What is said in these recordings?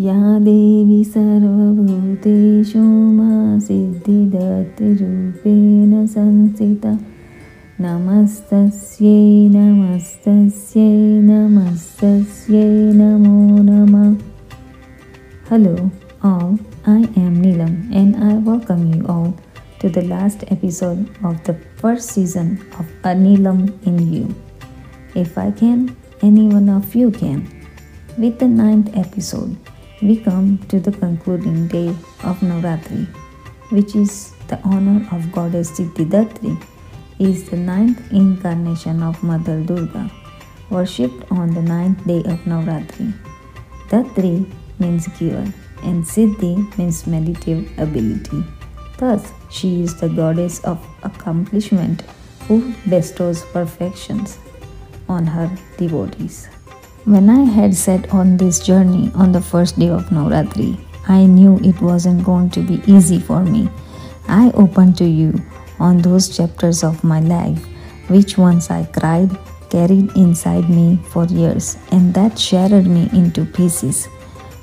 या देवी सर्वभूतेषु मा सिद्धिदत्तरूपेण संस्थिता नमस्तस्यै नमस्तस्यै नमस्तस्यै नमो नमः Hello all, I am Nilam, and I welcome you all to the last episode of the first season of A Nilam in You. If I can, any one of you can. With the ninth episode, we come to the concluding day of Navratri, which is the honor of Goddess Siddhidatri, is the ninth incarnation of Mother Durga, worshipped on the ninth day of Navratri. Dhatri means giver and Siddhi means meditative ability. Thus, she is the goddess of accomplishment who bestows perfections on her devotees. When I had set on this journey on the first day of Navratri, I knew it wasn't going to be easy for me. I opened to you on those chapters of my life, which once I cried, carried inside me for years, and that shattered me into pieces.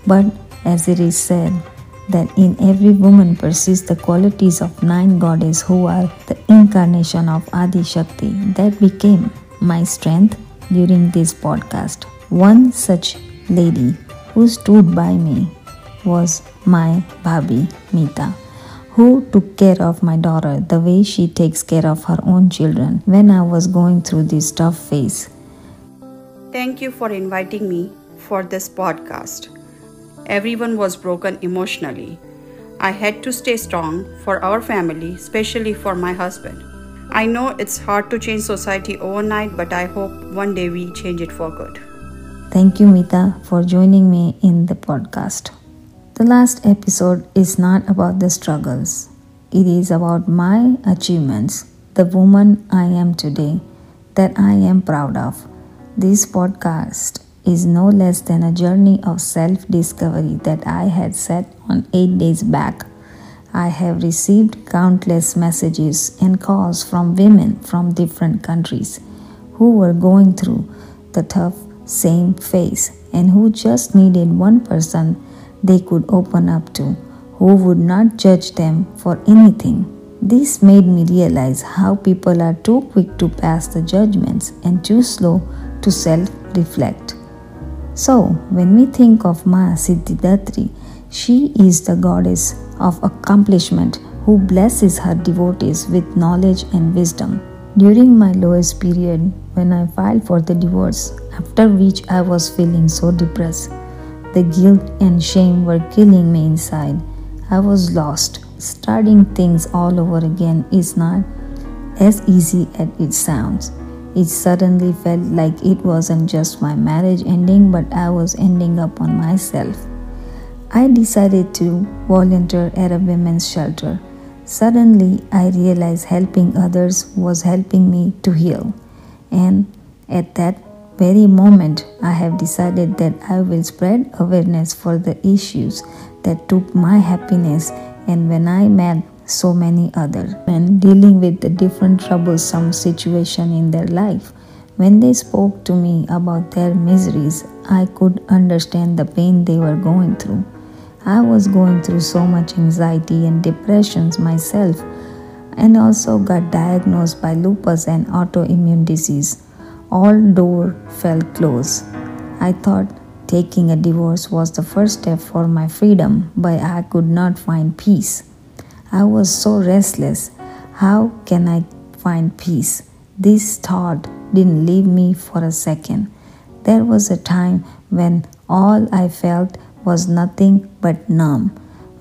But as it is said, that in every woman persists the qualities of nine goddesses who are the incarnation of Adi Shakti that became my strength during this podcast. One such lady who stood by me was my Bhabi Mita, who took care of my daughter the way she takes care of her own children when I was going through this tough phase. Thank you for inviting me for this podcast. Everyone was broken emotionally. I had to stay strong for our family, especially for my husband. I know it's hard to change society overnight, but I hope one day we change it for good. Thank you, Mita, for joining me in the podcast. The last episode is not about the struggles, it is about my achievements, the woman I am today, that I am proud of. This podcast is no less than a journey of self discovery that I had set on eight days back. I have received countless messages and calls from women from different countries who were going through the tough same face and who just needed one person they could open up to who would not judge them for anything. This made me realize how people are too quick to pass the judgments and too slow to self reflect. So, when we think of Ma Siddhidatri, she is the goddess of accomplishment who blesses her devotees with knowledge and wisdom. During my lowest period, when I filed for the divorce, after which I was feeling so depressed, the guilt and shame were killing me inside. I was lost. Starting things all over again is not as easy as it sounds. It suddenly felt like it wasn't just my marriage ending, but I was ending up on myself. I decided to volunteer at a women's shelter. Suddenly, I realized helping others was helping me to heal. And at that very moment, I have decided that I will spread awareness for the issues that took my happiness. And when I met so many others when dealing with the different troublesome situation in their life, when they spoke to me about their miseries, I could understand the pain they were going through. I was going through so much anxiety and depressions myself and also got diagnosed by lupus and autoimmune disease. All door fell closed. I thought taking a divorce was the first step for my freedom, but I could not find peace. I was so restless. How can I find peace? This thought didn't leave me for a second. There was a time when all I felt was nothing but numb.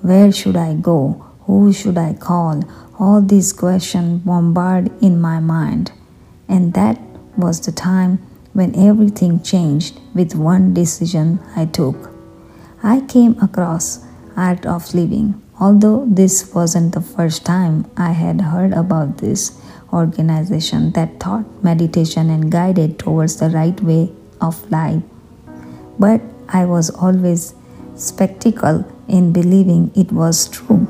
Where should I go? Who should I call? All these questions bombard in my mind. And that was the time when everything changed with one decision I took. I came across Art of Living. Although this wasn't the first time I had heard about this organization that taught meditation and guided towards the right way of life. But I was always skeptical in believing it was true.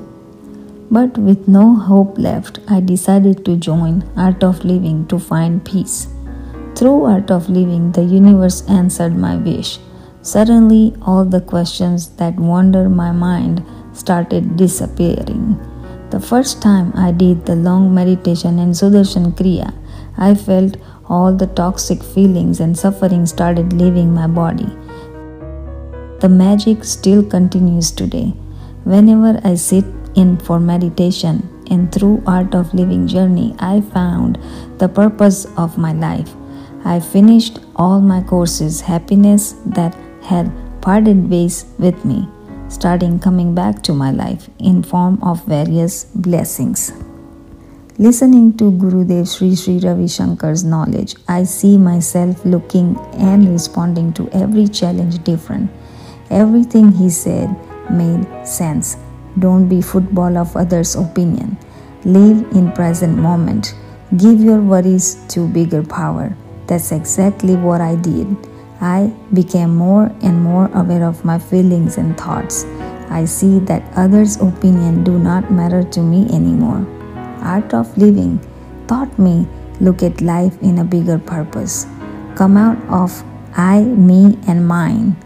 But with no hope left, I decided to join Art of Living to find peace. Through Art of Living, the universe answered my wish. Suddenly, all the questions that wander my mind started disappearing. The first time I did the long meditation in Sudarshan Kriya, I felt all the toxic feelings and suffering started leaving my body. The magic still continues today. Whenever I sit in for meditation and through art of living journey, I found the purpose of my life. I finished all my courses, happiness that had parted ways with me, starting coming back to my life in form of various blessings. Listening to Gurudev Sri Sri Ravi Shankar's knowledge, I see myself looking and responding to every challenge different. Everything he said made sense. Don't be football of others' opinion. Live in present moment. Give your worries to bigger power. That's exactly what I did. I became more and more aware of my feelings and thoughts. I see that others' opinion do not matter to me anymore. Art of living taught me look at life in a bigger purpose. Come out of I, me, and mine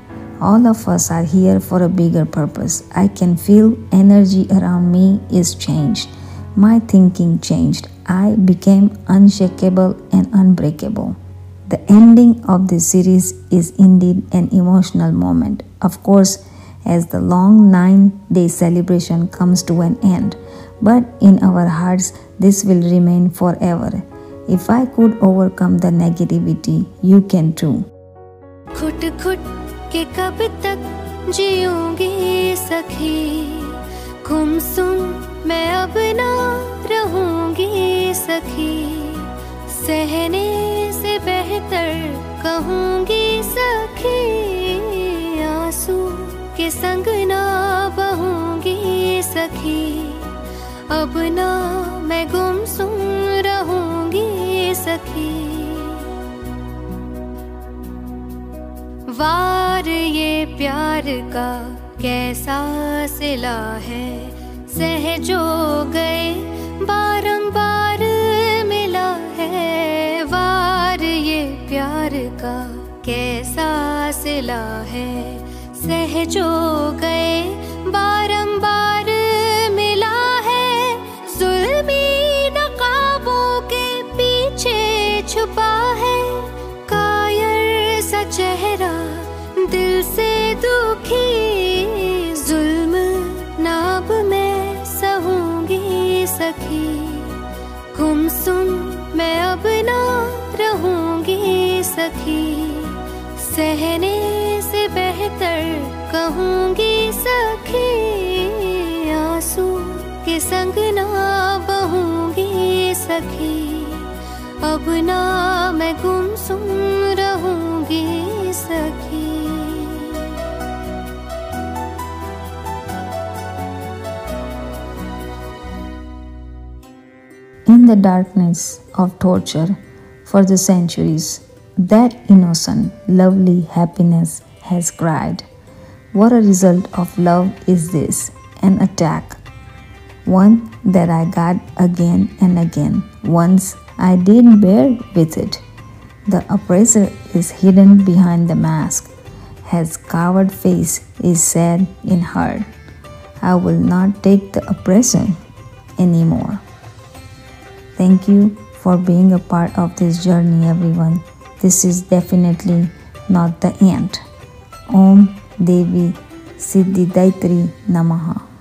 all of us are here for a bigger purpose. I can feel energy around me is changed. My thinking changed. I became unshakable and unbreakable. The ending of this series is indeed an emotional moment. Of course, as the long nine day celebration comes to an end, but in our hearts, this will remain forever. If I could overcome the negativity, you can too. कि कब तक जियूँगी सखी। गुमसुम मैं अब ना रहूँगी सखी। सहने से बेहतर कहूँगी सखी, आँसू के संग ना बहूँगी सखी। अब ना मैं गुमसुम रहूँगी सखी। ये प्यार का कैसा सिला है? सहजो गए, बारंबार मिला है। वार ये प्यार का कैसा सिला है? सहजो गए, बारंबार मिला है। जुल्मी नकाबों के पीछे छुपा है। कायर सा चेहरा दिल से दुखी जुल्म नाब मैं सहूँगी सखी। गुमसुम मैं अब ना रहूँगी सखी। सहने से बेहतर कहूँगी सखी, आँसू के संग ना बहूँगी सखी। अब ना मैं गुमसुम रहूँगी सखी। In the darkness of torture for the centuries, that innocent, lovely happiness has cried. What a result of love is this an attack, one that I got again and again. Once I did bear with it. The oppressor is hidden behind the mask. His coward face is sad in heart. I will not take the oppression anymore. Thank you for being a part of this journey, everyone. This is definitely not the end. Om Devi Siddhidatri Namaha.